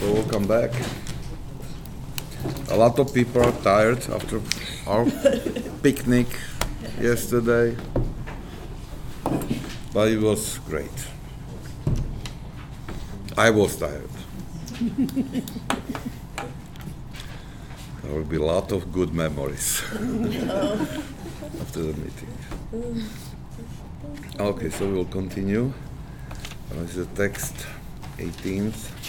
So welcome back. A lot of people are tired after our picnic yesterday, but it was great. I was tired. There will be a lot of good memories oh. after the meeting. Okay, so we'll continue. This is the text 18th.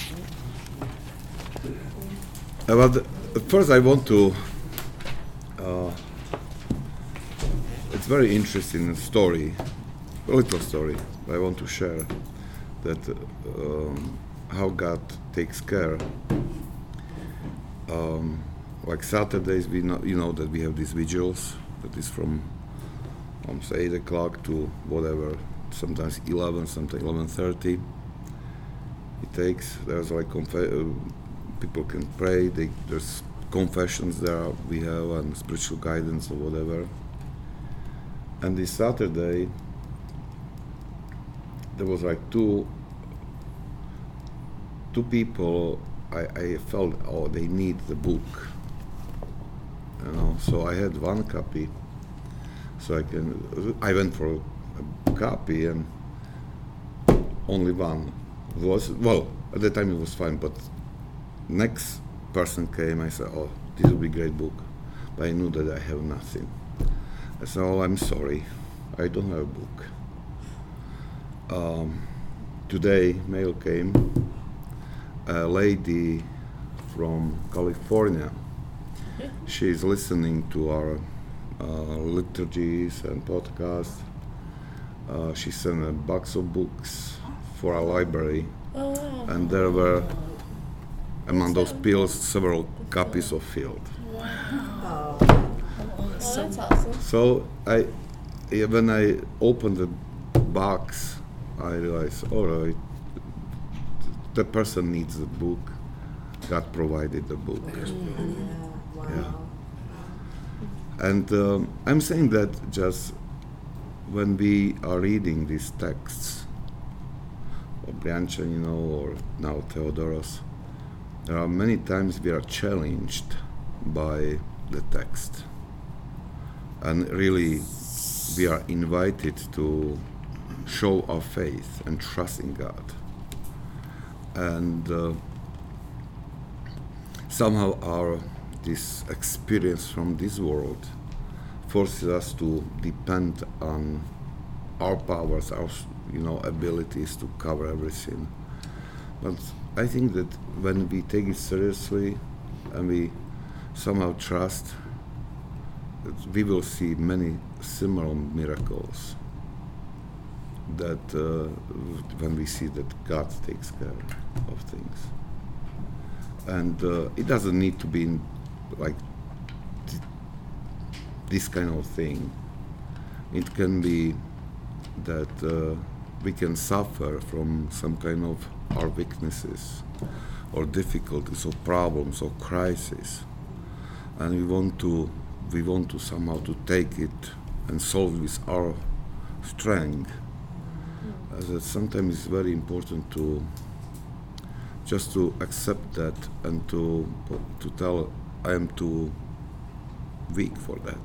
But first, I want to. Uh, it's very interesting story, a little story. I want to share that um, how God takes care. Um, like Saturdays, we know you know that we have these vigils. That is from almost eight o'clock to whatever, sometimes eleven, sometimes eleven thirty. It takes. There's like people can pray. They, there's confessions there we have and spiritual guidance or whatever. And this Saturday, there was like two two people. I, I felt oh they need the book. You know, so I had one copy. So I can. I went for a copy and only one was well at the time it was fine, but next person came. I said, "Oh, this will be great book," but I knew that I have nothing. I said, "Oh, I'm sorry, I don't have a book." Um, today, mail came. A lady from California. She's listening to our uh, liturgies and podcasts. Uh, she sent a box of books for our library, Oh, wow. and there were among those pills several copies of Field. Oh, that's awesome. So I, yeah, when I opened the box, I realized, all right, the person needs the book. God provided the book. Yeah. And um, I'm saying that just when we are reading these texts, or Brianchen, you know, or now Theodoros, there are many times we are challenged by the text. And really, we are invited to show our faith and trust in God. And uh, somehow our this experience from this world forces us to depend on our powers, our you know abilities to cover everything. But I think that when we take it seriously and we somehow trust, that we will see many similar miracles. That uh, when we see that God takes care of things, and uh, it doesn't need to be like th- this kind of thing. It can be that uh, we can suffer from some kind of our weaknesses or difficulties or problems or crises and we want to we want to somehow to take it and solve it with our strength mm. as that sometimes it's very important to just to accept that and to to tell I am too weak for that.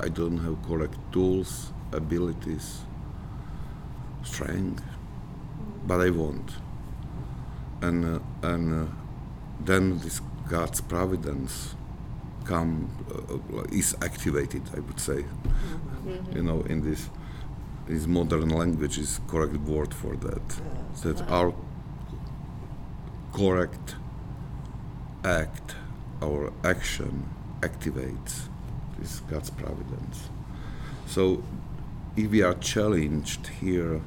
I don't have correct tools, abilities, strength, but I want. And uh, and uh, then this God's providence come uh, is activated. I would say, you know, in this this modern language is correct word for that. That our correct act, our action activates this God's providence. So if we are challenged here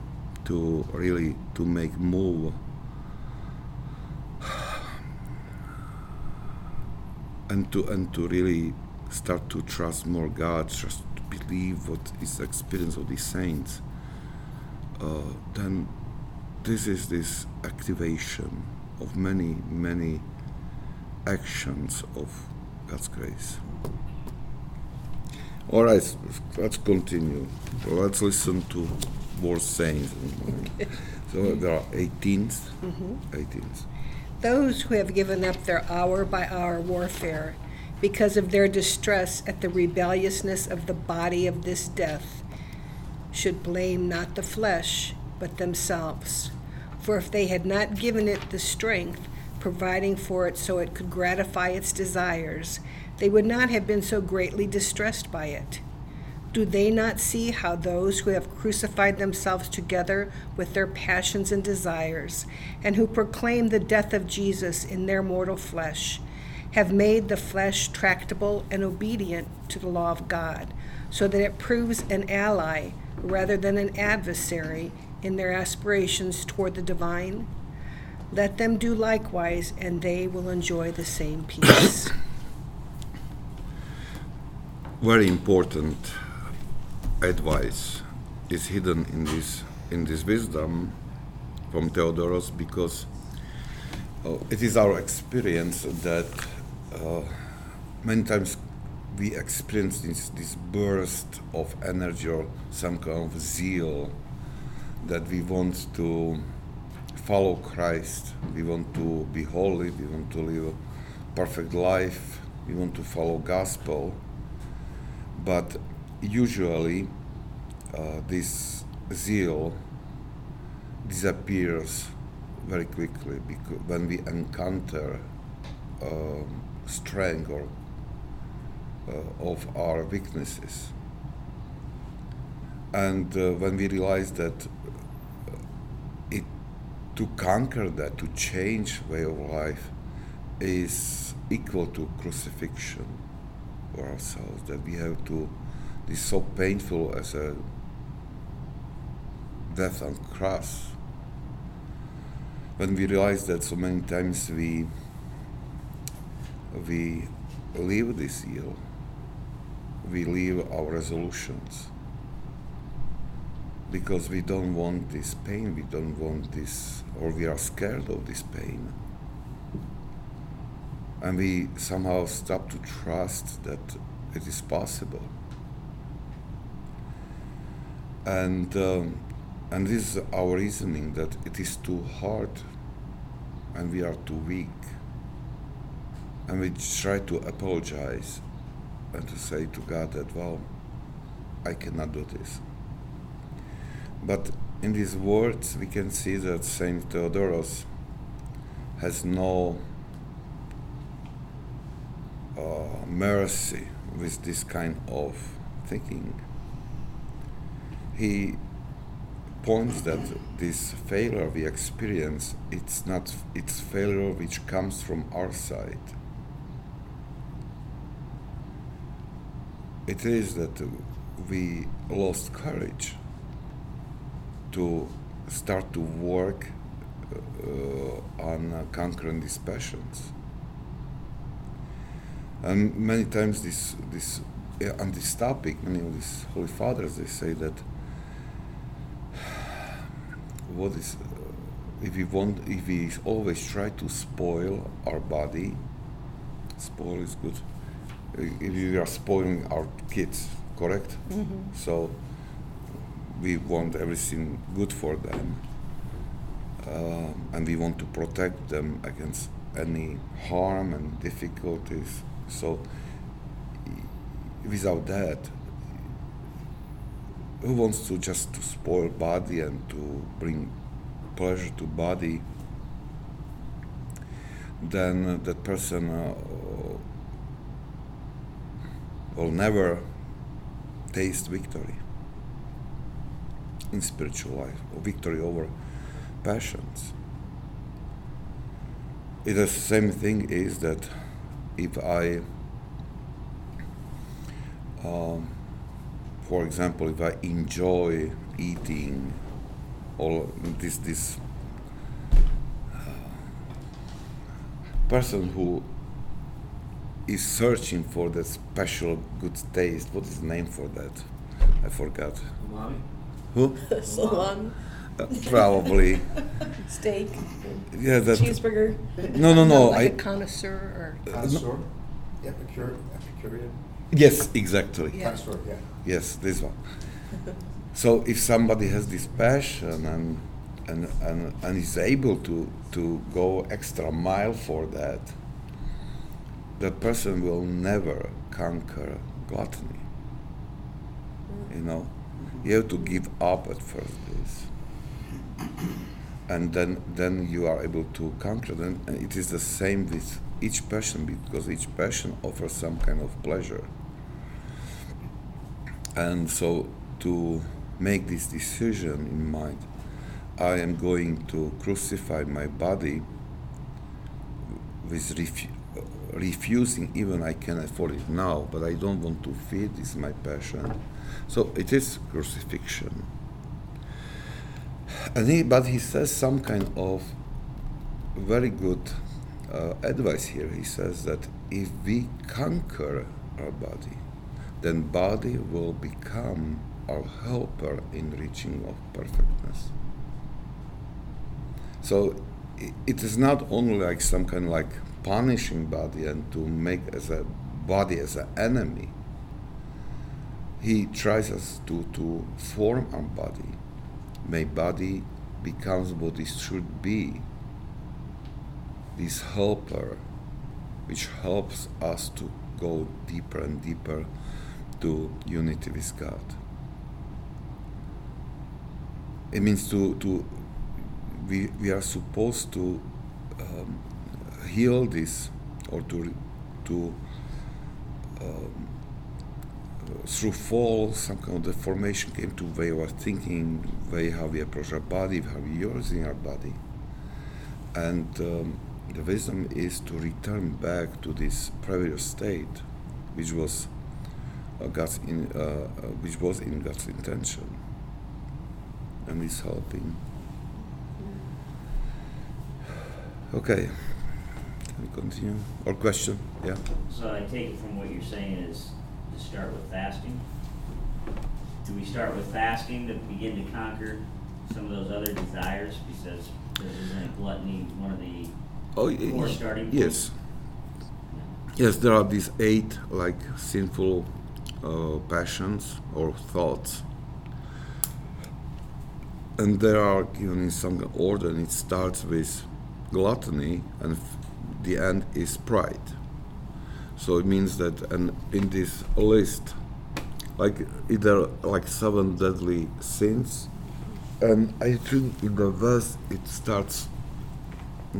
to really to make move and to and to really start to trust more God, just to believe what is the experience of these saints, uh, then this is this activation of many, many actions of God's grace. All right, let's continue. Let's listen to more saints. So there are 18th. 18th. Those who have given up their hour by hour warfare because of their distress at the rebelliousness of the body of this death should blame not the flesh, but themselves. For if they had not given it the strength, providing for it so it could gratify its desires, they would not have been so greatly distressed by it. Do they not see how those who have crucified themselves together with their passions and desires, and who proclaim the death of Jesus in their mortal flesh, have made the flesh tractable and obedient to the law of God, so that it proves an ally rather than an adversary in their aspirations toward the divine? Let them do likewise, and they will enjoy the same peace. Very important advice is hidden in this in this wisdom from Theodoros because uh, it is our experience that uh, many times we experience this, this burst of energy or some kind of zeal that we want to follow Christ, we want to be holy, we want to live a perfect life, we want to follow gospel, but usually uh, this zeal disappears very quickly because when we encounter uh, strength or uh, of our weaknesses. And uh, when we realize that it to conquer that to change way of life is equal to crucifixion for ourselves that we have to is so painful as a death on cross. When we realize that so many times we we leave this zeal, we leave our resolutions because we don't want this pain, we don't want this, or we are scared of this pain. And we somehow stop to trust that it is possible and um, and this is our reasoning that it is too hard and we are too weak. And we try to apologize and to say to god that well i cannot do this. But in these words we can see that saint theodoros has no uh, mercy with this kind of thinking he points that this failure we experience it's not it's failure which comes from our side. It is that we lost courage to start to work uh, on conquering these passions. And many times this this on this topic many of these holy fathers they say that what is if we want if we always try to spoil our body spoil is good. If we are spoiling our kids correct? Mm-hmm. so we want everything good for them uh, and we want to protect them against any harm and difficulties. So without that who wants to just to spoil body and to bring pleasure to body? Then that person uh, will never taste victory in spiritual life or victory over passions. The same thing is that if i um, for example, if I enjoy eating all this this uh, person who is searching for that special good taste, what is the name for that? I forgot. Umami? Who? Salon, Uh, probably. steak, Yeah, that. cheeseburger. No, no, no. Like I, a connoisseur or, Connoisseur? Epicure, Epicurean? Yes, exactly. Yeah. Connoisseur, yeah. Yes, this one. So if somebody has this passion and and, and, and is able to, to go extra mile for that, that person will never conquer gluttony. You know, mm-hmm. you have to give up at first this, and then then you are able to conquer. Then and it is the same with each passion because each passion offers some kind of pleasure. And so to make this decision in mind, I am going to crucify my body with refu- refusing even I can afford it now, but I don't want to feed this my passion. So it is crucifixion. And he, but he says some kind of very good uh, advice here. He says that if we conquer our body, then body will become our helper in reaching of perfectness. So it is not only like some kind of like punishing body and to make as a body as an enemy. He tries us to, to form our body. May body becomes what it should be. This helper which helps us to go deeper and deeper to unity with God. It means to, to we, we are supposed to um, heal this or to, to um, through fall, some kind of deformation came to way of thinking, way how we approach our body, how we use in our body. And um, the wisdom is to return back to this previous state, which was uh, God's in, uh, uh, which was in God's intention, and is helping. Okay, can we continue? Or question? Yeah. So I take it from what you're saying is to start with fasting? Do we start with fasting to begin to conquer some of those other desires? Because isn't gluttony one of the, Oh, Or starting yes. Yes, there are these eight like sinful uh, passions or thoughts, and there are given in some order. And it starts with gluttony, and f- the end is pride. So it means that, and in this list, like either like seven deadly sins, and I think in the verse it starts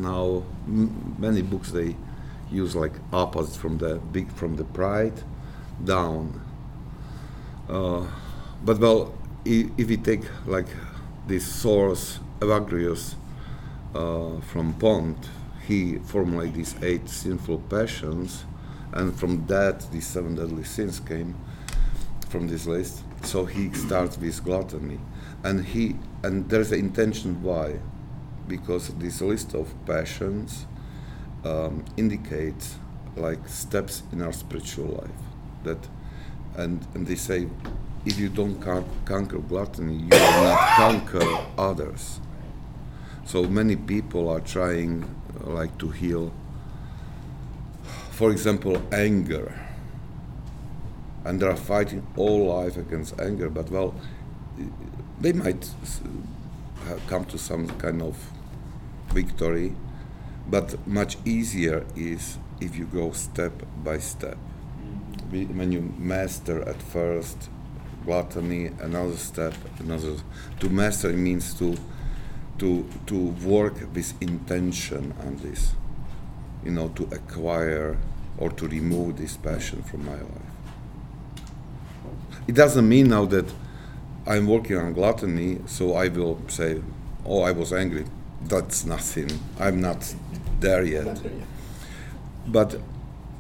now many books they use like opposite from the big from the pride down. Uh, but well i- if we take like this source evagrius uh, from pont he formulated these eight sinful passions and from that these seven deadly sins came from this list. So he starts with gluttony. And he and there's an intention why because this list of passions um, indicates like steps in our spiritual life that and and they say if you don't con- conquer gluttony you will not conquer others. So many people are trying uh, like to heal for example anger. And they are fighting all life against anger but well they might come to some kind of victory but much easier is if you go step by step We- when you master at first gluttony another step another to master means to to to work with intention on this you know to acquire or to remove this passion from my life it doesn't mean now that I'm working on gluttony, so I will say, "Oh, I was angry." That's nothing. I'm not there yet. Not there yet. But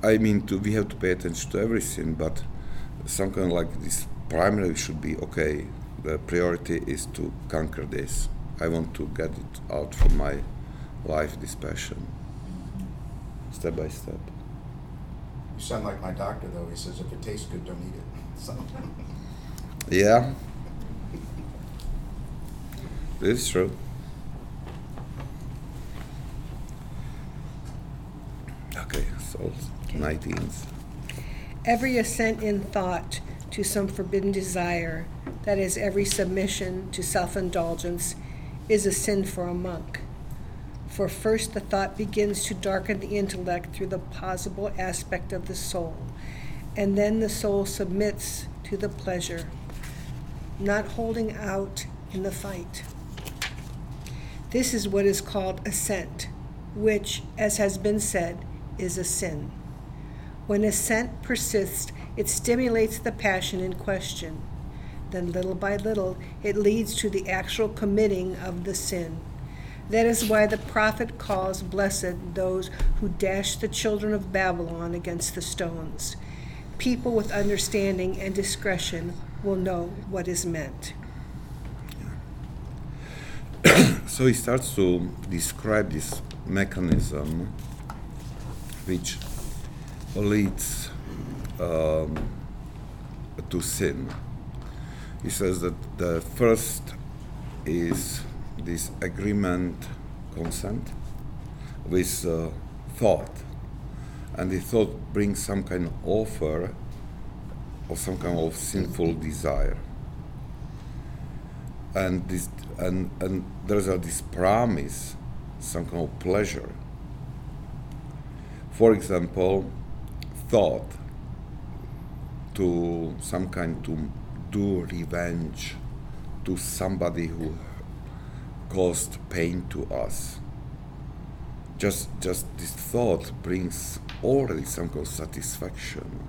I mean, to, we have to pay attention to everything. But something like this primary should be okay. The priority is to conquer this. I want to get it out from my life, this passion, step by step. You sound like my doctor, though. He says if it tastes good, don't eat it. So, Yeah, this is true. Okay, so 19th. Every assent in thought to some forbidden desire, that is, every submission to self indulgence, is a sin for a monk. For first, the thought begins to darken the intellect through the passable aspect of the soul, and then the soul submits to the pleasure, not holding out in the fight. This is what is called assent, which, as has been said, is a sin. When assent persists, it stimulates the passion in question. Then, little by little, it leads to the actual committing of the sin. That is why the prophet calls blessed those who dash the children of Babylon against the stones. People with understanding and discretion will know what is meant. so he starts to describe this mechanism which leads um, to sin. He says that the first is this agreement, consent with uh, thought, and the thought brings some kind of offer or some kind of sinful desire. And this and and there's a this promise, some kind of pleasure. For example, thought to some kind to do revenge to somebody who caused pain to us. Just just this thought brings already some kind of satisfaction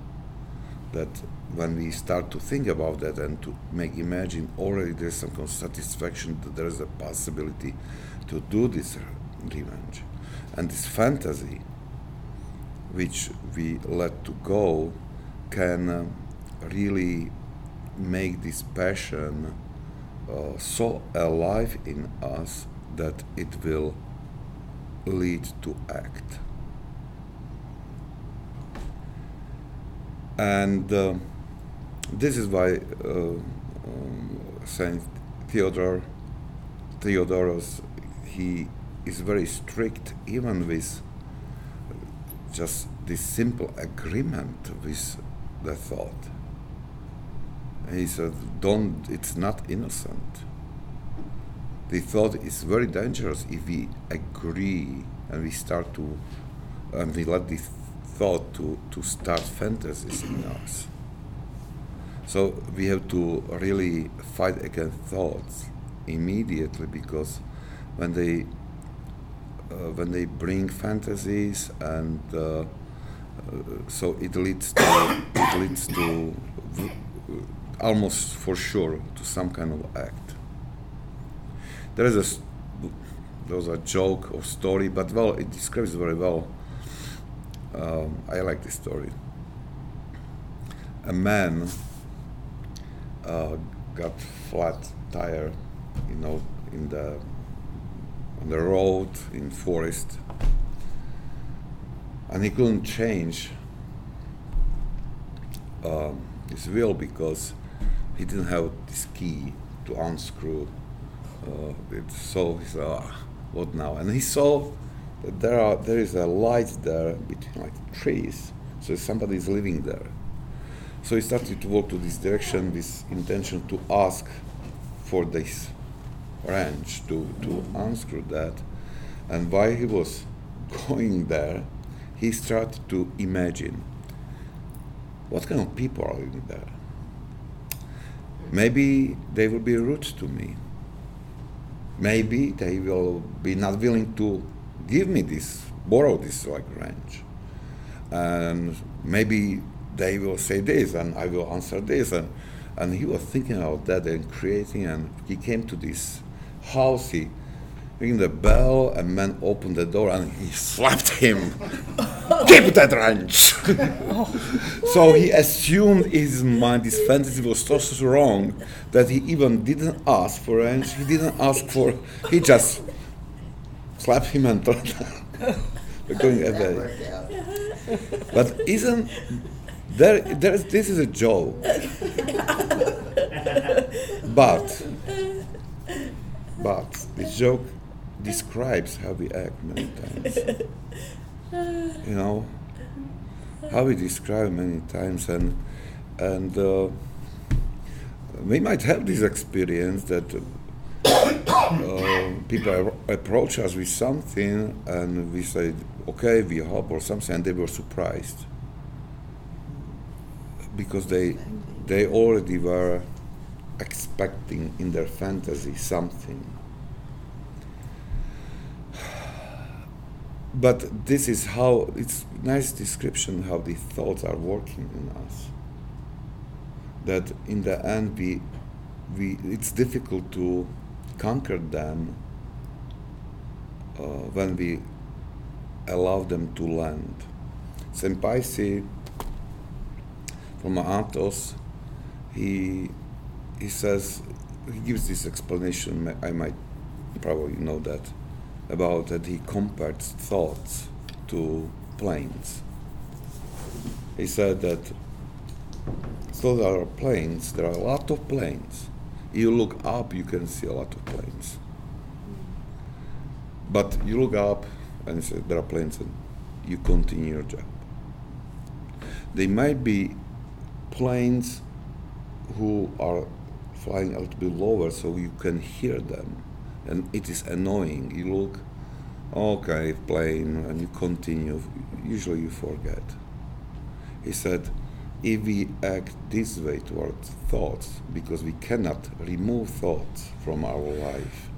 that when we start to think about that and to make imagine already there's some kind of satisfaction that there is a possibility to do this revenge and this fantasy which we let to go can uh, really make this passion uh, so alive in us that it will lead to act. And uh, this is why uh, um, Saint Theodore, Theodorus, he is very strict even with just this simple agreement with the thought. he said, don't, it's not innocent. The thought is very dangerous if we agree and we start to, and we let the thought to, to start fantasies in us. So we have to really fight against thoughts immediately because when they when they bring fantasies and uh, uh, so it leads to it leads to v- almost for sure to some kind of act. There is a there was a joke or story, but well, it describes very well. Um, I like this story. A man uh, got flat tire, you know, in the on the road in forest, and he couldn't change um, his wheel because he didn't have this key to unscrew uh, it. So he said, ah, "What now?" And he saw that there are there is a light there between like trees, so somebody is living there. So he started to walk to this direction with intention to ask for this wrench to, to unscrew that. And while he was going there, he started to imagine what kind of people are living there. Maybe they will be rude to me. Maybe they will be not willing to give me this, borrow this like wrench. And maybe they will say this and I will answer this. And, and he was thinking about that and creating, and he came to this house. He ring the bell, a man opened the door and he slapped him. Keep that wrench! Oh. so he assumed in his mind this fantasy was so strong that he even didn't ask for wrench. He didn't ask for. He just slapped him and him going away. But isn't there? There. This is a joke. But but this joke describes how we act many times. You know how we describe many times, and and uh, we might have this experience that uh, people approach us with something and we say, okay, we help or something, and they were surprised because they they already were expecting in their fantasy something. But this is how it's nice description how the thoughts are working in us. That in the end we we it's difficult to conquer them uh, when we allow them to land. Saint Paisios from Athos, he he says he gives this explanation. I might probably know that about that he compared thoughts to planes. He said that so there are planes. There are a lot of planes. You look up, you can see a lot of planes. But you look up and say there are planes, and you continue your job. They might be planes who are flying a little bit lower so you can hear them and it is annoying. You look okay plane and you continue. Usually you forget. He said if we act this way towards thoughts because we cannot remove thoughts from our life.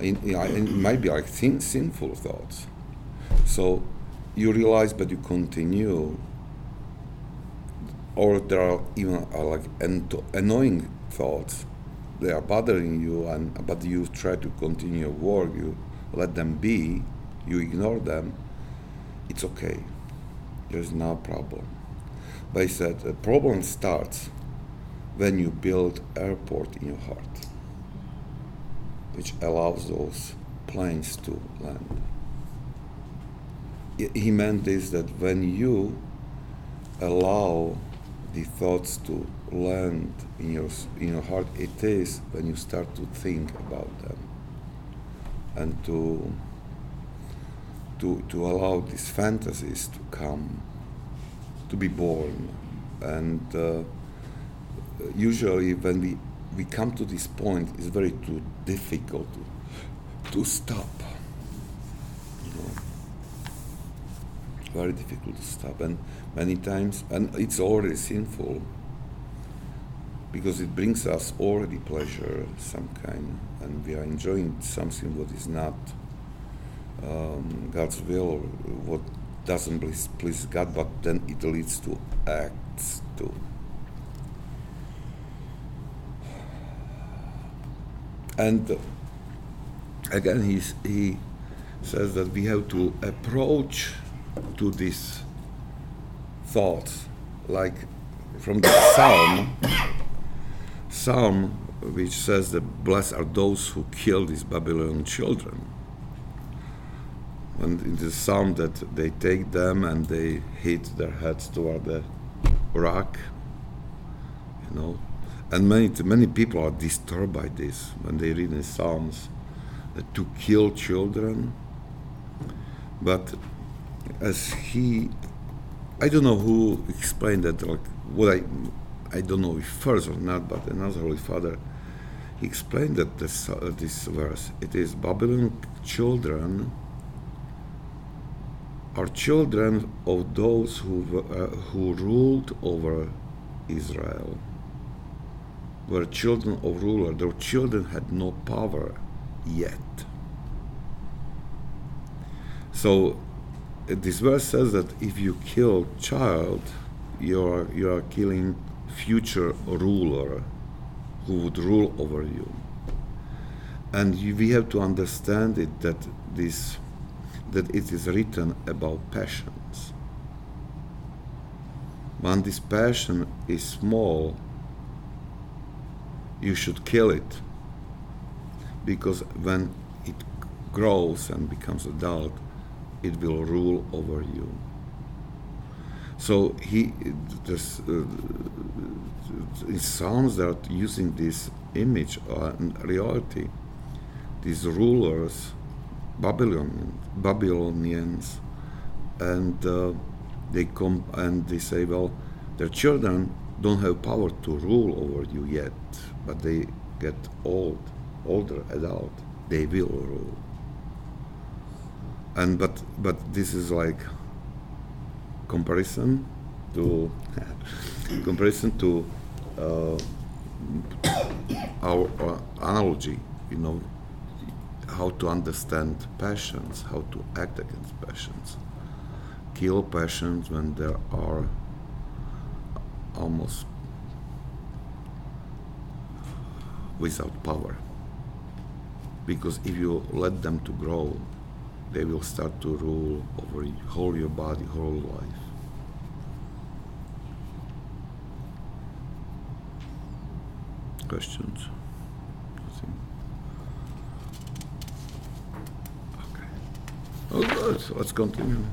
It might be like sin, sinful thoughts. So you realize but you continue. Or there are even uh, like annoying thoughts they are bothering you and but you try to continue work you let them be you ignore them it's okay. There's no problem. But he said the problem starts when you build airport in your heart which allows those planes to land. He meant this that when you allow the thoughts to land in your in your heart it is when you start to think about them. And to to to allow these fantasies to come to be born. And uh, usually when we we come to this point it's very too difficult to, to stop you know very difficult to stop. And many times and it's already sinful because it brings us already pleasure some kind. And we are enjoying something what is not um, God's will or what doesn't please, please God but then it leads to acts too. And again he's, he says that we have to approach to these thoughts like from the psalm psalm which says that blessed are those who kill these babylonian children. And in the psalm that they take them and they hit their heads toward the rock you know. And many many people are disturbed by this when they read in psalms that to kill children. But as he I don't know who explained that like what I I don't know if first or not but another holy father he explained that this uh, this verse it is Babylon children are children of those who uh, who ruled over Israel were children of ruler. Their children had no power yet. So this verse says that if you kill child, you are you are killing future ruler who would rule over you. And you, we have to understand it that this that it is written about passions. When this passion is small, you should kill it because when it grows and becomes adult, it will rule over you. So he, this, uh, in Psalms that are using this image uh, reality, these rulers, Babylonians, Babylonians, and uh, they come and they say, well, their children don't have power to rule over you yet, but they get old older adult, they will rule. And but but this is like comparison to comparison to uh, our uh, analogy, you know, how to understand passions, how to act against passions, kill passions when there are almost without power. Because if you let them to grow, they will start to rule over whole your body, whole life. Questions? Nothing? Okay. Oh, good. Let's continue.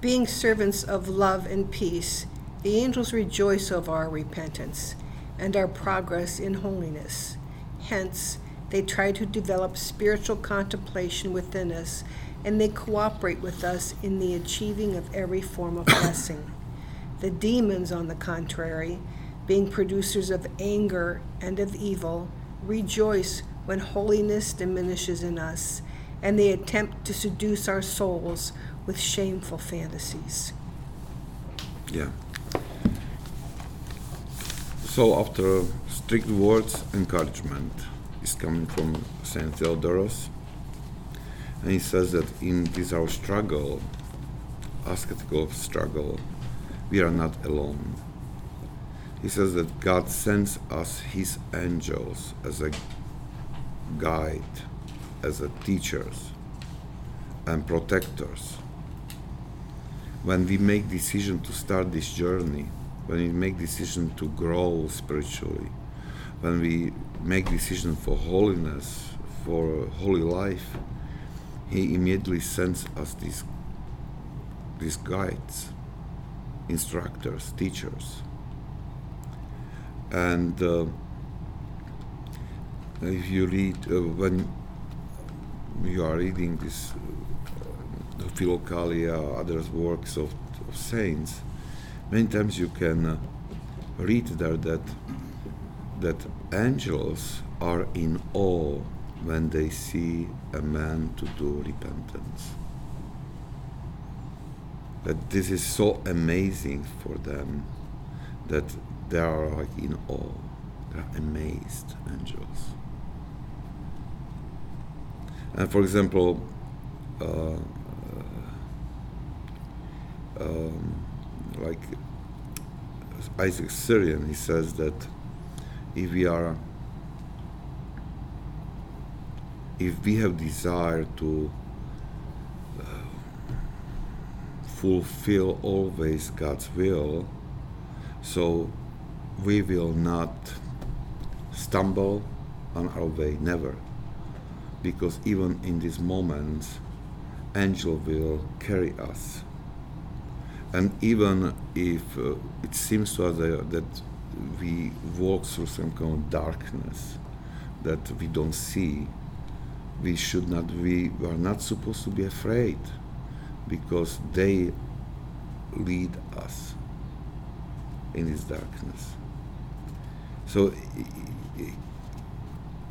Being servants of love and peace, the angels rejoice over our repentance and our progress in holiness. Hence, they try to develop spiritual contemplation within us, and they cooperate with us in the achieving of every form of blessing. The demons, on the contrary, being producers of anger and of evil, rejoice when holiness diminishes in us, and they attempt to seduce our souls with shameful fantasies. Yeah. So after strict words, encouragement is coming from Saint Theodoros, and he says that in this our struggle, ascetical struggle, we are not alone. He says that God sends us His angels as a guide, as a teachers and protectors. When we make decision to start this journey, when we make decision to grow spiritually, when we make decision for holiness, for holy life, He immediately sends us these these guides, instructors, teachers. And uh, if you read uh, when you are reading this uh, Philokalia, others works of, of, saints, many times you can uh, read there that that angels are in awe when they see a man to do repentance. That this is so amazing for them that they are like in awe. They're amazed angels. And for example, uh, um, like Isaac Syrian, he says that if we are, if we have desire to uh, fulfill always God's will, so we will not stumble on our way, never. Because even in these moments, angel will carry us. And even if uh, it seems to us that we walk through some kind of darkness that we don't see, we should not, we are not supposed to be afraid because they lead us in this darkness. So,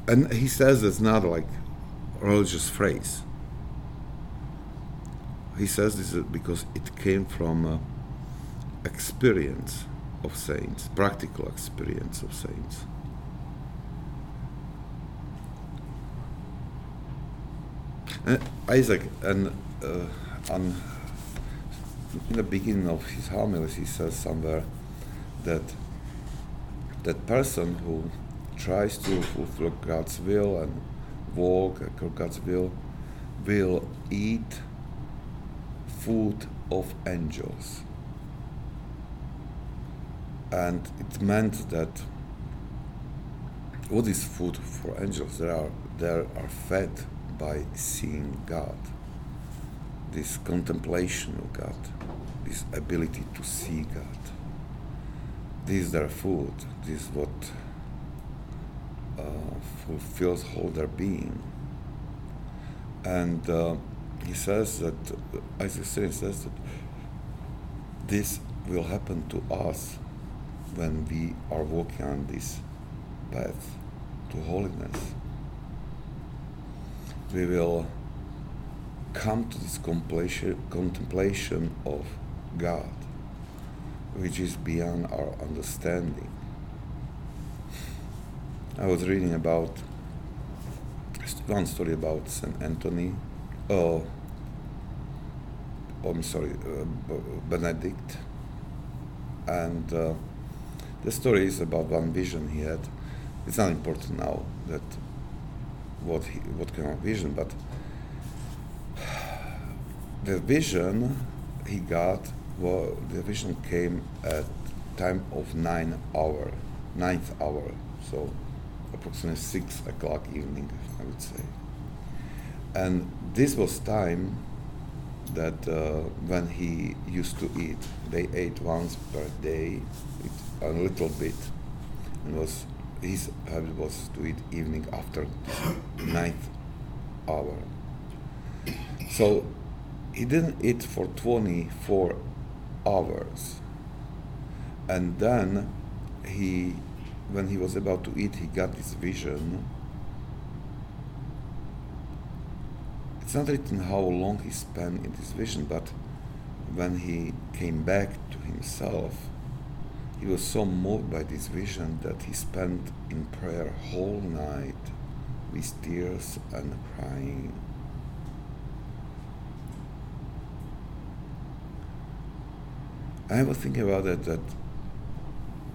and he says it's not like a religious phrase. He says this because it came from experience of saints, practical experience of saints. And Isaac, and uh, in the beginning of his homilies, he says somewhere that that person who tries to fulfill God's will and walk according God's will will eat food of angels. And it meant that what is food for angels? They are they are fed by seeing God. This contemplation of God, this ability to see God this is their food. This is what uh, fulfills all their being. And uh, he says that, Isaac says that this will happen to us when we are walking on this path to holiness. We will come to this contemplation of God, which is beyond our understanding. I was reading about one story about Saint Anthony. Oh, oh I'm sorry, uh, Benedict. And uh, the story is about one vision he had. It's not important now that what he, what kind of vision, but the vision he got, well, the vision came at time of nine hour, ninth hour, so approximately six o'clock evening, I would say. And this was time that uh, when he used to eat, they ate once per day, a little bit, and was his habit was to eat evening after ninth hour. So he didn't eat for 24 hours, and then he, when he was about to eat, he got this vision. It's not written how long he spent in this vision, but when he came back to himself, he was so moved by this vision that he spent in prayer whole night with tears and crying. I was thinking about it that,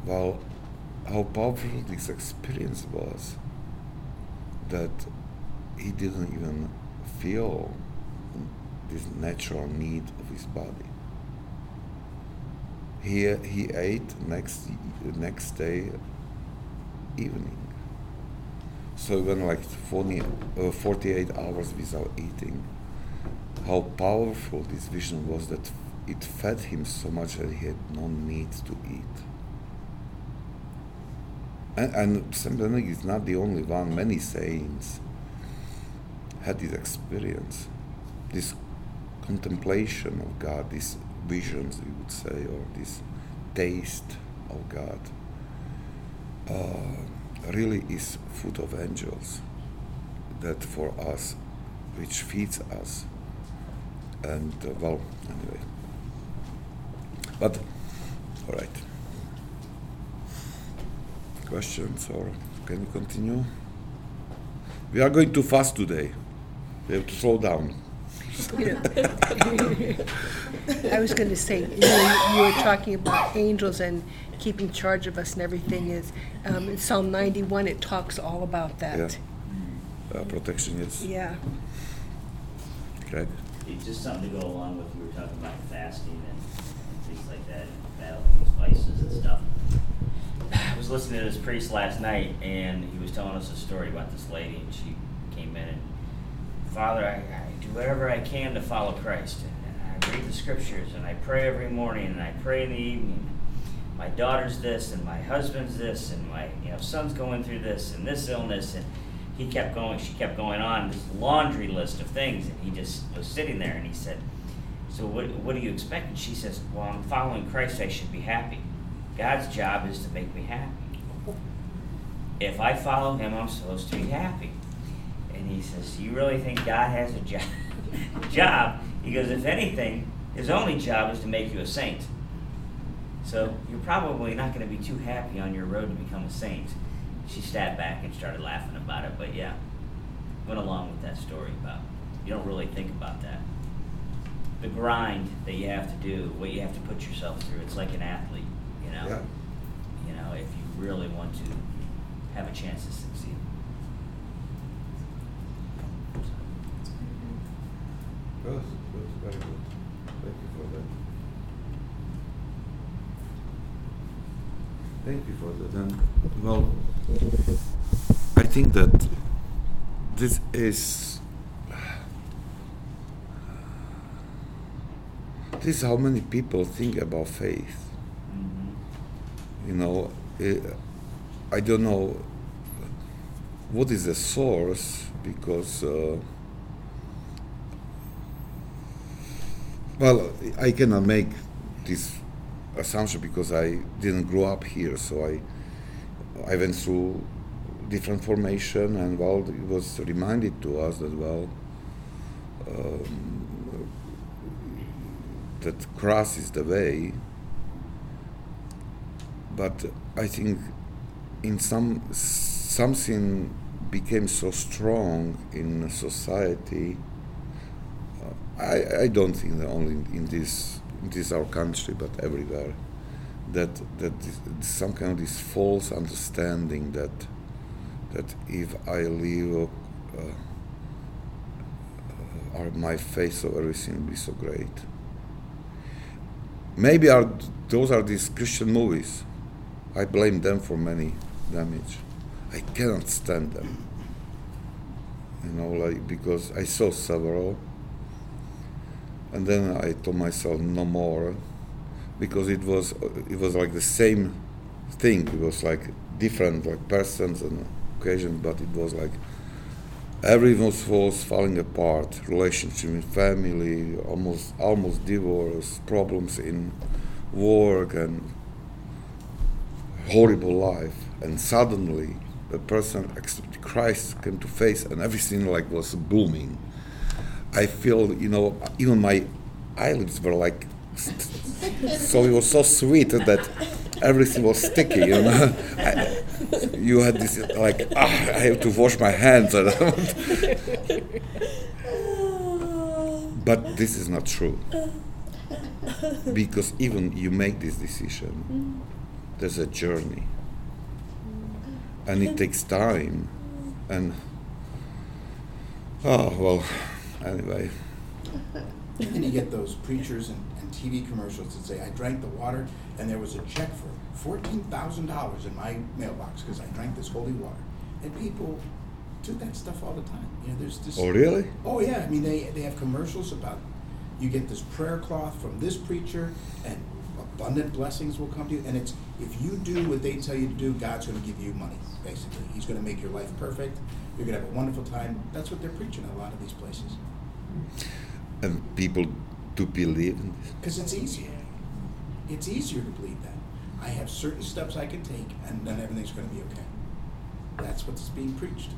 well, how powerful this experience was, that he didn't even feel this natural need of his body he he ate next next day evening. So even like 40, uh, 48 hours without eating, how powerful this vision was that it fed him so much that he had no need to eat. And, and Saint Benedict is not the only one. Many saints had this experience, this contemplation of God, this visions, we would say, or this taste of God, uh, really is food of angels. That for us, which feeds us. And uh, well, anyway. But, all right. Questions or can we continue? We are going too fast today. We have to slow down. You know, I was going to say, you, know, you were talking about angels and keeping charge of us and everything is, um, in Psalm 91, it talks all about that. Uh, protection is Yeah. Greg. It's just something to go along with, you were talking about fasting and things like that, and battling spices and stuff. I was listening to this priest last night, and he was telling us a story about this lady, and she came in and, Father, I, I do whatever I can to follow Christ, and, I read the scriptures, and I pray every morning, and I pray in the evening. My daughter's this, and my husband's this, and my you know son's going through this, and this illness, and he kept going. She kept going on this laundry list of things, and he just was sitting there, and he said, "So what? What do you expect?" And she says, "Well, I'm following Christ. I should be happy. God's job is to make me happy. If I follow Him, I'm supposed to be happy." And he says, "You really think God has a job?" job? He goes, "If anything, His only job is to make you a saint." So you're probably not going to be too happy on your road to become a saint. She sat back and started laughing about it, but yeah, went along with that story about you don't really think about that. The grind that you have to do, what you have to put yourself through. It's like an athlete, you know. Yeah. You know, if you really want to have a chance to succeed. Good, good, very good. Thank you for that. Thank you for that. And well, I think that this is this is how many people think about faith. Mm-hmm. You know, eh, I don't know what is the source because. Uh, Well, I cannot make this assumption because I didn't grow up here, so I I went through different formation, and well, it was reminded to us that well, um, that cross is the way. But I think in some something became so strong in society. I, I don't think only in this in this our country, but everywhere, that that this, some kind of this false understanding that that if I live, uh, uh, my face of everything will be so great. Maybe are those are these Christian movies. I blame them for many damage. I cannot stand them. You know, like because I saw several, and then I told myself no more, because it was it was like the same thing. It was like different like persons and occasion, but it was like everything was, falling apart. Relationship in family, almost almost divorce, problems in work, and horrible life. And suddenly, the person accepted Christ came to face, and everything like was blooming. I feel, you know, even my eyelids were like, so it was so sweet that everything was sticky, you know. I, you had this like, ah, I have to wash my hands. but this is not true. Because even you make this decision, there's a journey. And it takes time. And, oh, well, anyway. And you get those preachers and, and TV commercials that say, I drank the water and there was a check for fourteen thousand dollars in my mailbox because I drank this holy water. And people do that stuff all the time. You know, there's this. Oh, really? Oh yeah, I mean they they have commercials about you get this prayer cloth from this preacher and abundant blessings will come to you. And it's if you do what they tell you to do, God's going to give you money. Basically, He's going to make your life perfect. You're going to have a wonderful time. That's what they're preaching in a lot of these places. And people do believe in this. Because it's easier. It's easier to believe that. I have certain steps I can take, and then everything's going to be okay. That's what's being preached.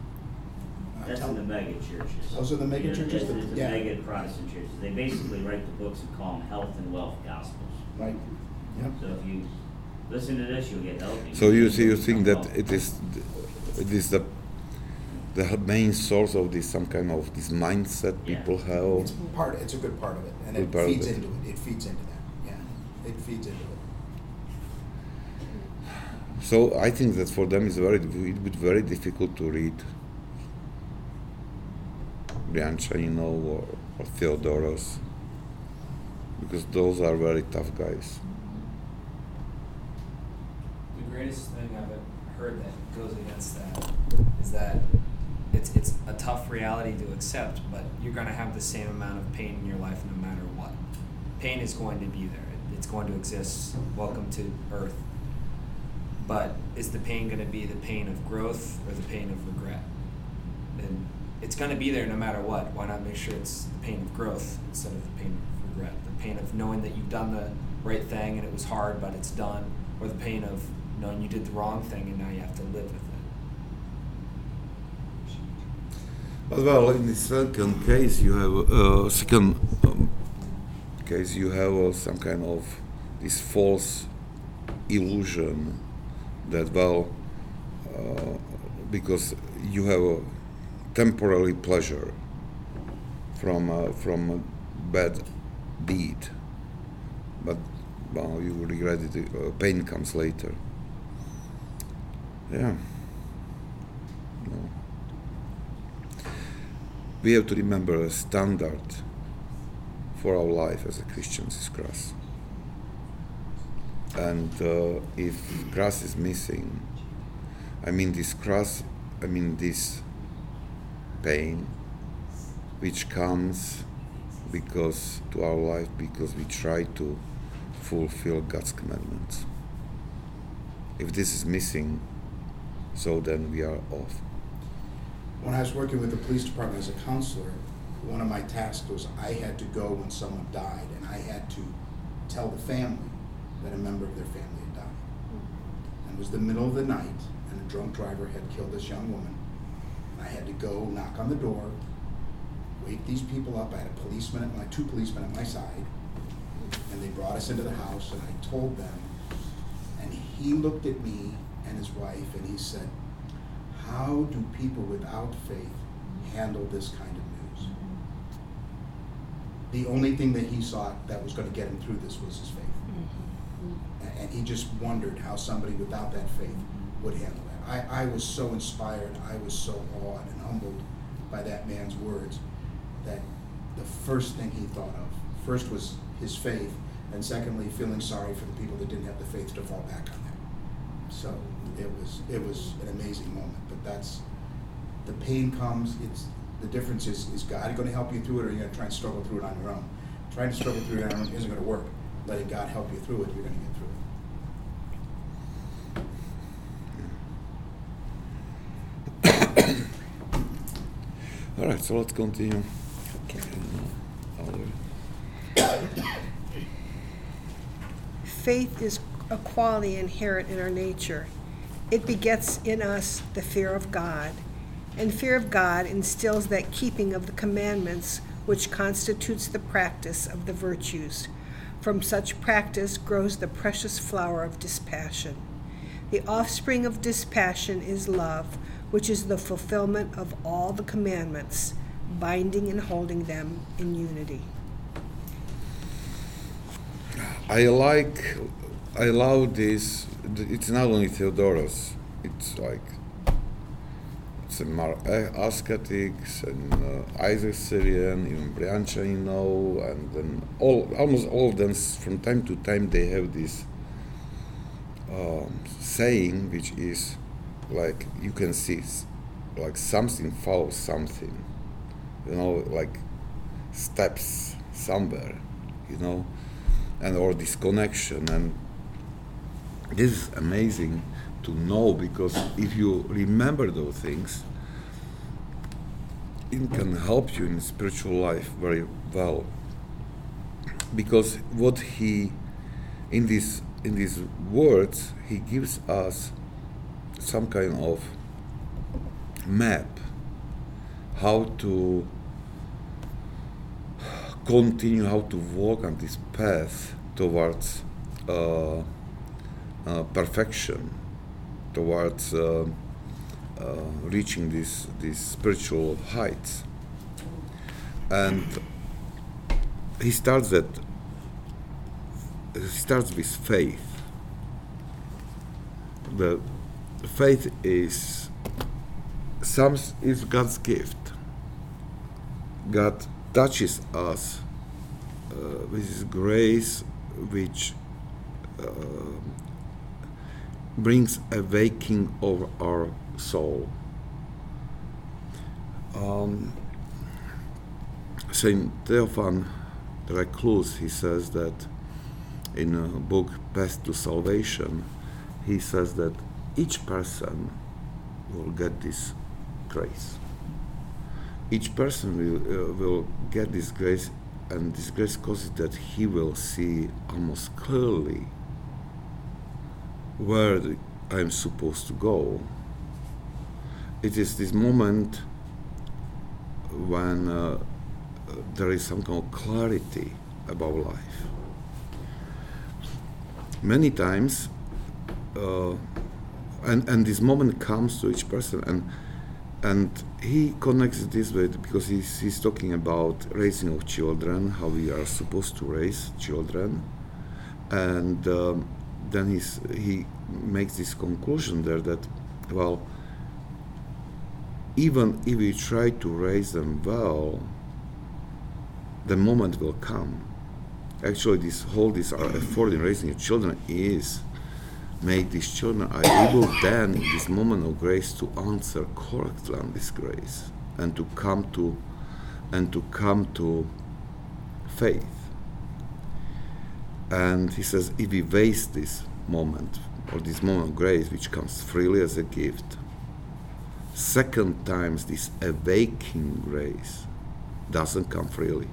I That's tell in the them. mega churches. Those are the mega churches It's it's the yeah. mega Protestant churches. They basically write the books and call them health and wealth gospels. Right? Yep. So if you listen to this, you'll get healthy. So you see, you think that it is, it is the, the main source of this some kind of this mindset Yeah. people have. It's part. It's a good part of it, and Good it feeds it. into it. It feeds into that. Yeah, it feeds into it. So I think that for them it's very it would be very difficult to read Brianchaninov or, or Theodoros because those are very tough guys. The greatest thing I've heard that goes against that is that it's it's a tough reality to accept, but you're going to have the same amount of pain in your life no matter what. Pain is going to be there. It's going to exist. Welcome to Earth. But is the pain going to be the pain of growth or the pain of regret? And it's going to be there no matter what. Why not make sure it's the pain of growth instead of the pain of regret? The pain of knowing that you've done the right thing and it was hard, but it's done, or the pain of knowing you did the wrong thing and now you have to live with it. But well, in the second case, you have uh, second um, case you have uh, some kind of this false illusion that well, uh, because you have a temporary pleasure from uh, from a bad deed, but well, you regret it. Uh, pain comes later. Yeah. No we have to remember a standard for our life as a Christians is cross. And uh, if cross is missing, I mean this cross, I mean this pain, which comes because to our life because we try to fulfill God's commandments. If this is missing, so then we are off. When I was working with the police department as a counselor, one of my tasks was I had to go when someone died, and I had to tell the family that a member of their family had died. And it was the middle of the night, and a drunk driver had killed this young woman. And I had to go knock on the door, wake these people up. I had a policeman at my two policemen at my side, and they brought us into the house. And I told them, and he looked at me and his wife, and he said, "How do people without faith handle this kind of news?" The only thing that he saw that was going to get him through this was his faith. A- And he just wondered how somebody without that faith would handle that. I, I was so inspired, I was so awed and humbled by that man's words that the first thing he thought of, first was his faith, and secondly, feeling sorry for the people that didn't have the faith to fall back on that. So it was, it was an amazing moment, but that's, the pain comes, it's, the difference is, is God gonna help you through it, or you're gonna try and struggle through it on your own? Trying to struggle through it on your own isn't gonna work. Letting God help you through it, you're gonna get through it. All right, so let's continue. Okay. Faith is a quality inherent in our nature. It begets in us the fear of God, and fear of God instills that keeping of the commandments which constitutes the practice of the virtues. From such practice grows the precious flower of dispassion. The offspring of dispassion is love, which is the fulfillment of all the commandments, binding and holding them in unity. I like, I love this. It's not only Theodoros. It's like it's a Mar- uh, and uh, Isaac Syrian, even Briancha, you know, and then all almost all of them from time to time they have this um, saying which is like you can see like something follows something, you know, like steps somewhere, you know and or disconnection and this is amazing to know because if you remember those things it can help you in spiritual life very well. Because what he in this in these words he gives us some kind of map how to continue how to walk on this path towards uh, uh, perfection, towards uh, uh, reaching these these spiritual heights. And he starts that. He starts with faith. The faith is some is God's gift. God touches us uh, with His grace, which uh, brings a waking of our soul. Um, Saint Theophan the Recluse, he says that in a book Path to Salvation, he says that each person will get this grace each person will, uh, will get this grace, and this grace causes that he will see almost clearly where I'm supposed to go. It is this moment when uh, there is some kind of clarity about life. Many times, uh, and, and this moment comes to each person, and and he connects this way because he's, he's talking about raising of children, how we are supposed to raise children, and um, then he's, he makes this conclusion there that, well, even if we try to raise them well, the moment will come. Actually, this whole this uh, effort in raising your children is make these children are able then in this moment of grace to answer correctly on this grace and to come to and to come to faith and he says if we waste this moment or this moment of grace which comes freely as a gift second times this awakening grace doesn't come freely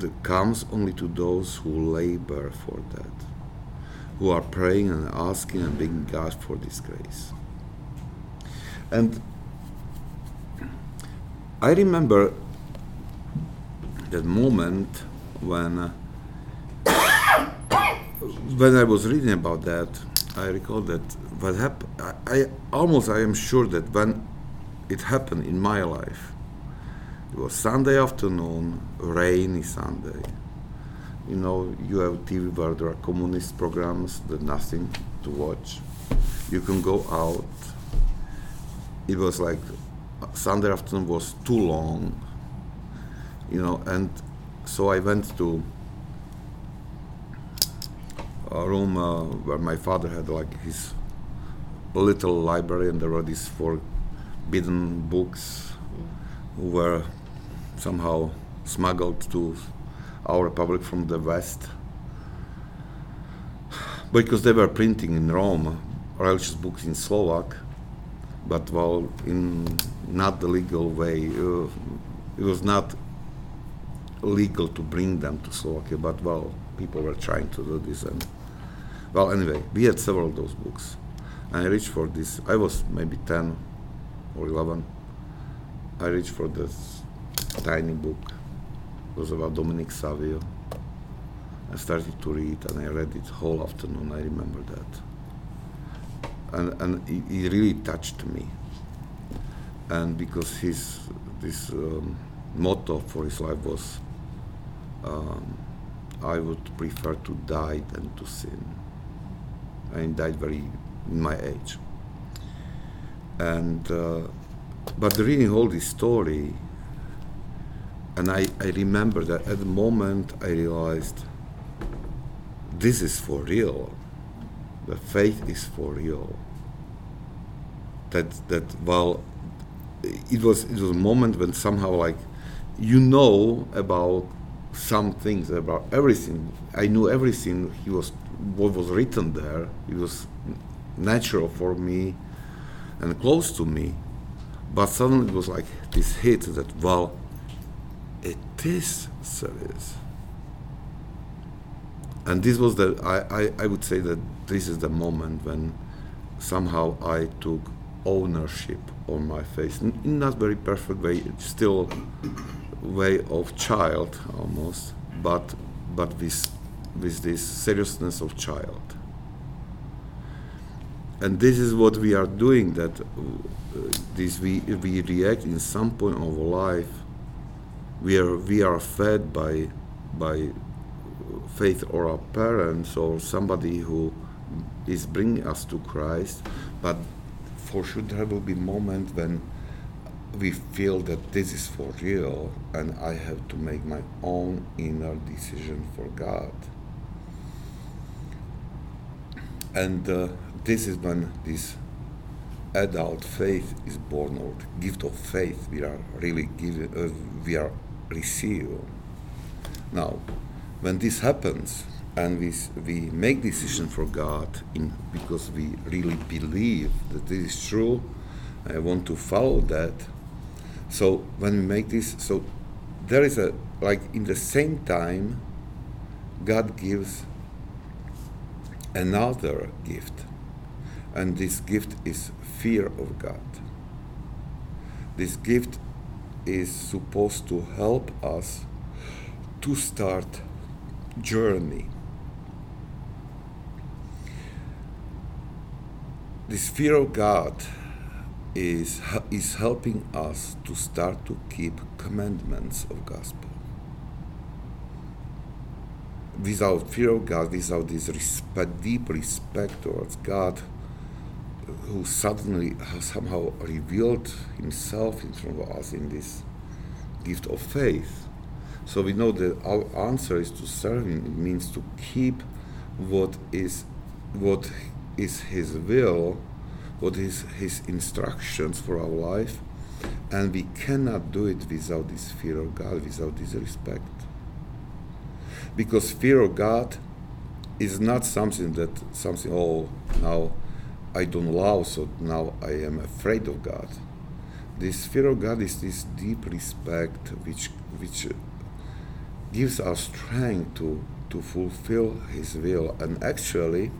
It comes only to those who labor for that who are praying and asking and begging God for this grace. And I remember that moment when uh, when I was reading about that, I recall that what happened. I, I almost I am sure that when it happened in my life, it was Sunday afternoon, rainy Sunday. You know, you have TV where there are communist programs, there's nothing to watch. You can go out. It was like Sunday afternoon was too long, you know, and so I went to room uh, where my father had like his little library, and there were these forbidden books who were somehow smuggled to our republic from the west because they were printing in Rome religious books in Slovak, but well, in not the legal way. Uh, it was not legal to bring them to Slovakia, but well, people were trying to do this. And well, anyway, we had several of those books. I reached for this. I was maybe 10 or 11. I reached for this tiny book. It was about Dominic Savio. I started to read and I read it whole afternoon. I remember that. And, and it, it really touched me. And because his this um, motto for his life was, um, I would prefer to die than to sin. And died very in my age. And uh, but reading all this story, and I, I remember that at the moment I realized this is for real. The faith is for real. That that well, it was it was a moment when somehow like you know about some things about everything. I knew everything. He was what was written there. It was natural for me and close to me. But suddenly it was like this hit that well, it is serious. And this was the I, I, I would say that this is the moment when somehow I took ownership on my face in not very perfect way, it's still way of child almost, but but with with this seriousness of child. And this is what we are doing. That uh, this we we react in some point of life. We are we are fed by by faith or our parents or somebody who is bringing us to Christ, but for sure there will be moment when we feel that this is for real and I have to make my own inner decision for God. And uh, this is when this adult faith is born, or gift of faith we are really given, uh, we are receive. Now, when this happens, and we, we make decision for God in, because we really believe that this is true, I want to follow that. So when we make this, so there is a like in the same time, God gives another gift, and this gift is fear of God. This gift is supposed to help us to start journey. This fear of God is, is helping us to start to keep commandments of gospel. Without fear of God, without this respect, deep respect towards God, who suddenly somehow revealed himself in front of us in this gift of faith. So we know that our answer is to serve him. It means to keep what is what is his will, what is his instructions for our life, and we cannot do it without this fear of God, without this respect. Because fear of God is not something that something oh now I don't love, so now I am afraid of God. This fear of God is this deep respect which which gives us strength to, to fulfill His will. And actually,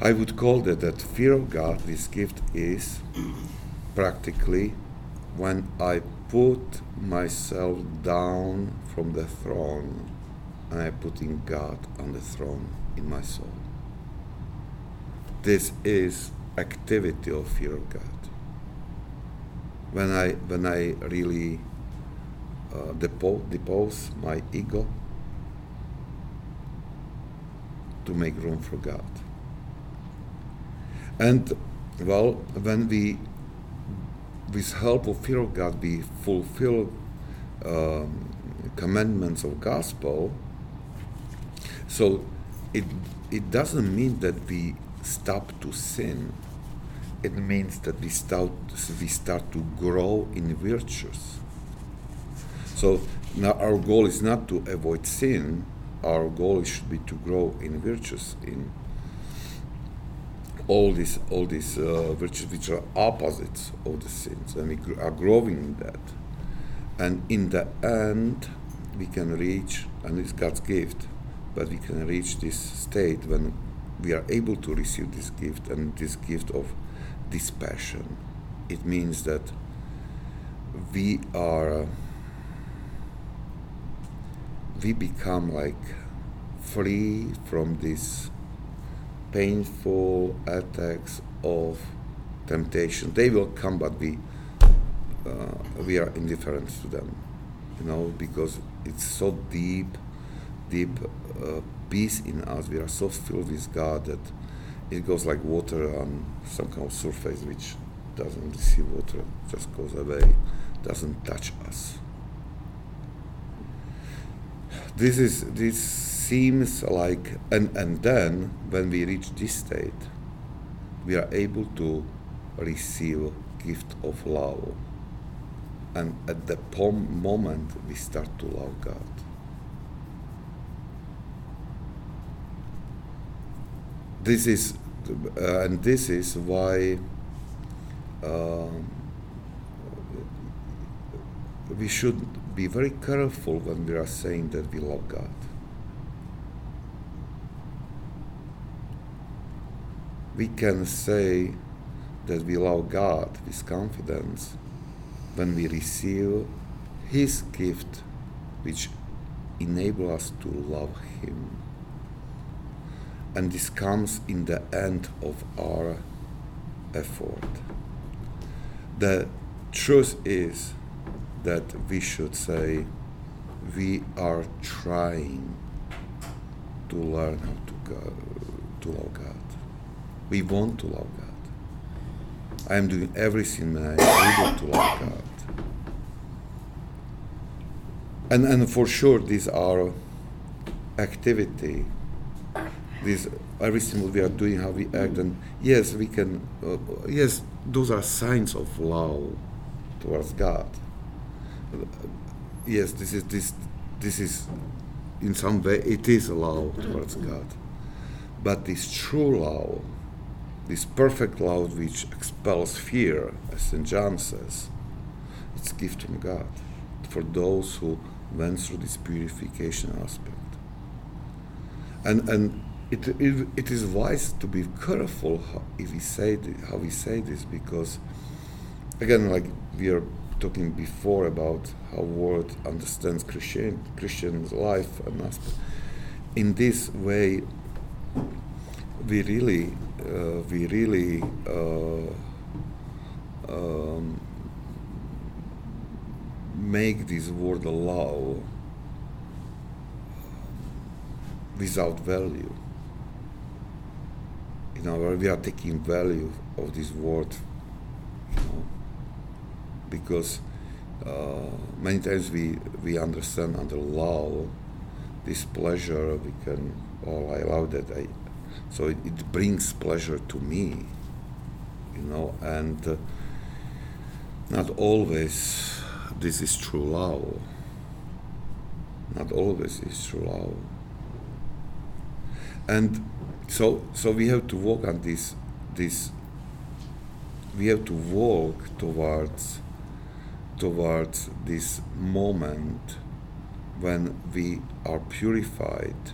I would call that that fear of God, this gift is practically when I put myself down from the throne and I putting God on the throne in my soul. This is activity of fear of God. When I when I really uh, depose my ego to make room for God. And well, when we, with help of fear of God, we fulfill um, commandments of gospel. So it it doesn't mean that we stop to sin. It means that we start we start to grow in virtues. So now our goal is not to avoid sin. Our goal should be to grow in virtues in all these all these uh, virtues which are opposites of the sins, and we are growing in that. And in the end, we can reach, and it's God's gift, but we can reach this state when we are able to receive this gift and this gift of dispassion. It means that we are, we become like free from this painful attacks of temptation. They will come, but we uh, we are indifferent to them, you know, because it's so deep, deep uh, peace in us. We are so filled with God that it goes like water on some kind of surface which doesn't receive water, just goes away, doesn't touch us. This is this seems like and and then when we reach this state, we are able to receive gift of love. And at the moment we start to love God. This is, uh, and this is why um, we should be very careful when we are saying that we love God. We can say that we love God with confidence when we receive His gift, which enable us to love Him. And this comes in the end of our effort. The truth is that we should say we are trying to learn how to go, to love God. We want to love God. I am doing everything I am able to love God. And and for sure these are activity. These everything we are doing, how we act, and yes, we can. Uh, yes, those are signs of love towards God. Yes, this is this this is in some way it is love towards God. But this true love, this perfect love which expels fear, as St. John says, it's gift from God for those who went through this purification aspect. And and it, it, it is wise to be careful how, if we say thi- how we say this because again like we are talking before about how world understands Christian Christian's life and aspect. In this way, we really uh, we really uh, um, make this word allow without value. You know, we are taking value of this word, you know, because uh, many times we, we understand under law this pleasure we can, oh, I love that, I, so it, it brings pleasure to me, you know, and uh, not always this is true love. Not always is true love. And so so we have to walk on this this we have to walk towards towards this moment when we are purified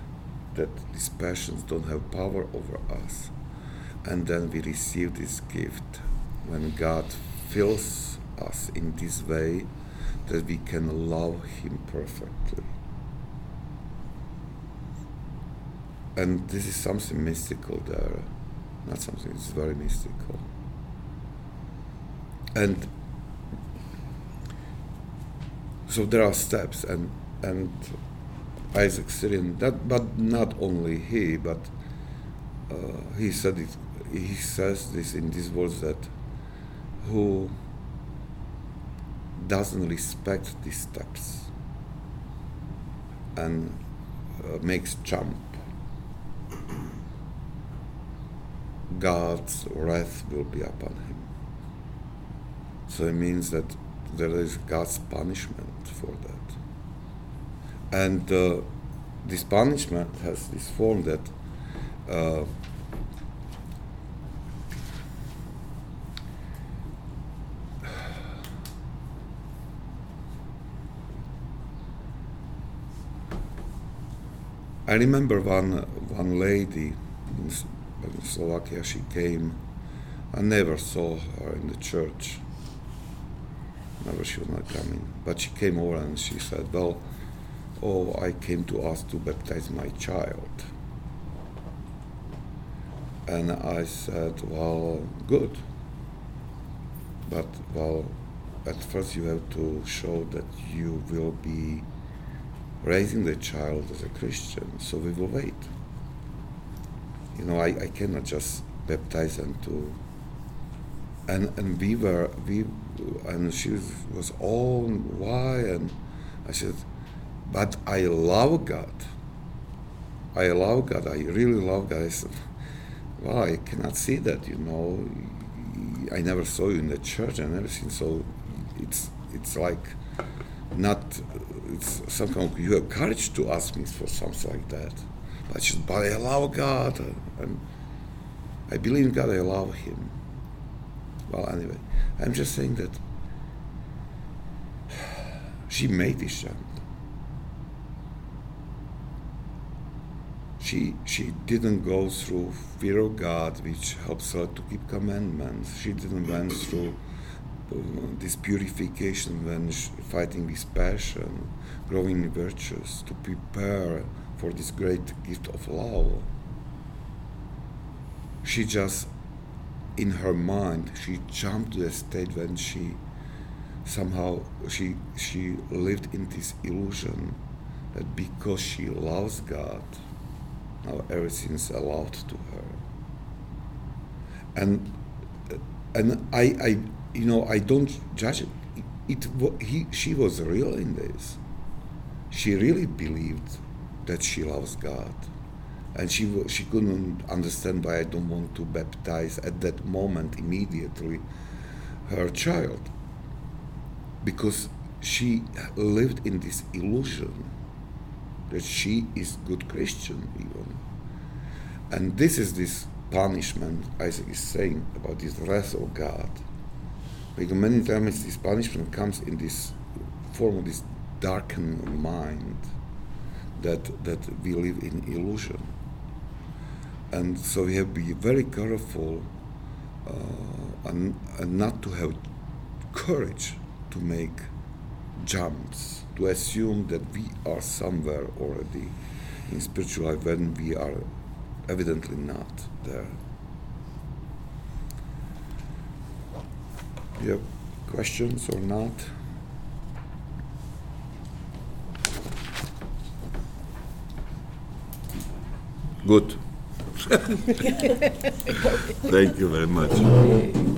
that these passions don't have power over us and then we receive this gift when God fills us in this way that we can love Him perfectly. And this is something mystical there, not something, it's very mystical. And so there are steps, and, and Isaac Syrian, that, but not only he, but uh, he said it, he says this in these words that who doesn't respect these steps and uh, makes jump God's wrath will be upon him. So it means that there is God's punishment for that. And uh, this punishment has this form that uh, I remember one one lady in, in Slovakia. She came. I never saw her in the church. Never she was not coming. But she came over and she said, "Well, oh, I came to ask to baptize my child." And I said, "Well, good. But well, at first you have to show that you will be." raising the child as a Christian, so we will wait. You know, I, I cannot just baptize them to. And and we were we, and she was, was all why and I said, but I love God. I love God. I really love God. I said, well, I cannot see that. You know, I never saw you in the church and everything. So it's it's like not it's somehow you have courage to ask me for something like that. But said, but I love God and I believe in God, I love Him. Well, anyway, I'm just saying that she made this jump. She, she didn't go through fear of God, which helps her to keep commandments. She didn't went through uh, this purification when sh- fighting this passion, growing in virtues to prepare for this great gift of love. She just, in her mind, she jumped to a state when she somehow she she lived in this illusion that because she loves God, now everything is allowed to her. And and I, I you know I don't judge it. It, he she was real in this. She really believed that she loves God, and she she couldn't understand why I don't want to baptize at that moment immediately her child, because she lived in this illusion that she is good Christian even, and this is this punishment Isaac is saying about this wrath of God. Because many times this punishment comes in this form of this darkened mind that that we live in illusion. And so we have to be very careful uh, and, and not to have courage to make jumps, to assume that we are somewhere already in spiritual life when we are evidently not there. You have questions or not? Good. Thank you very much.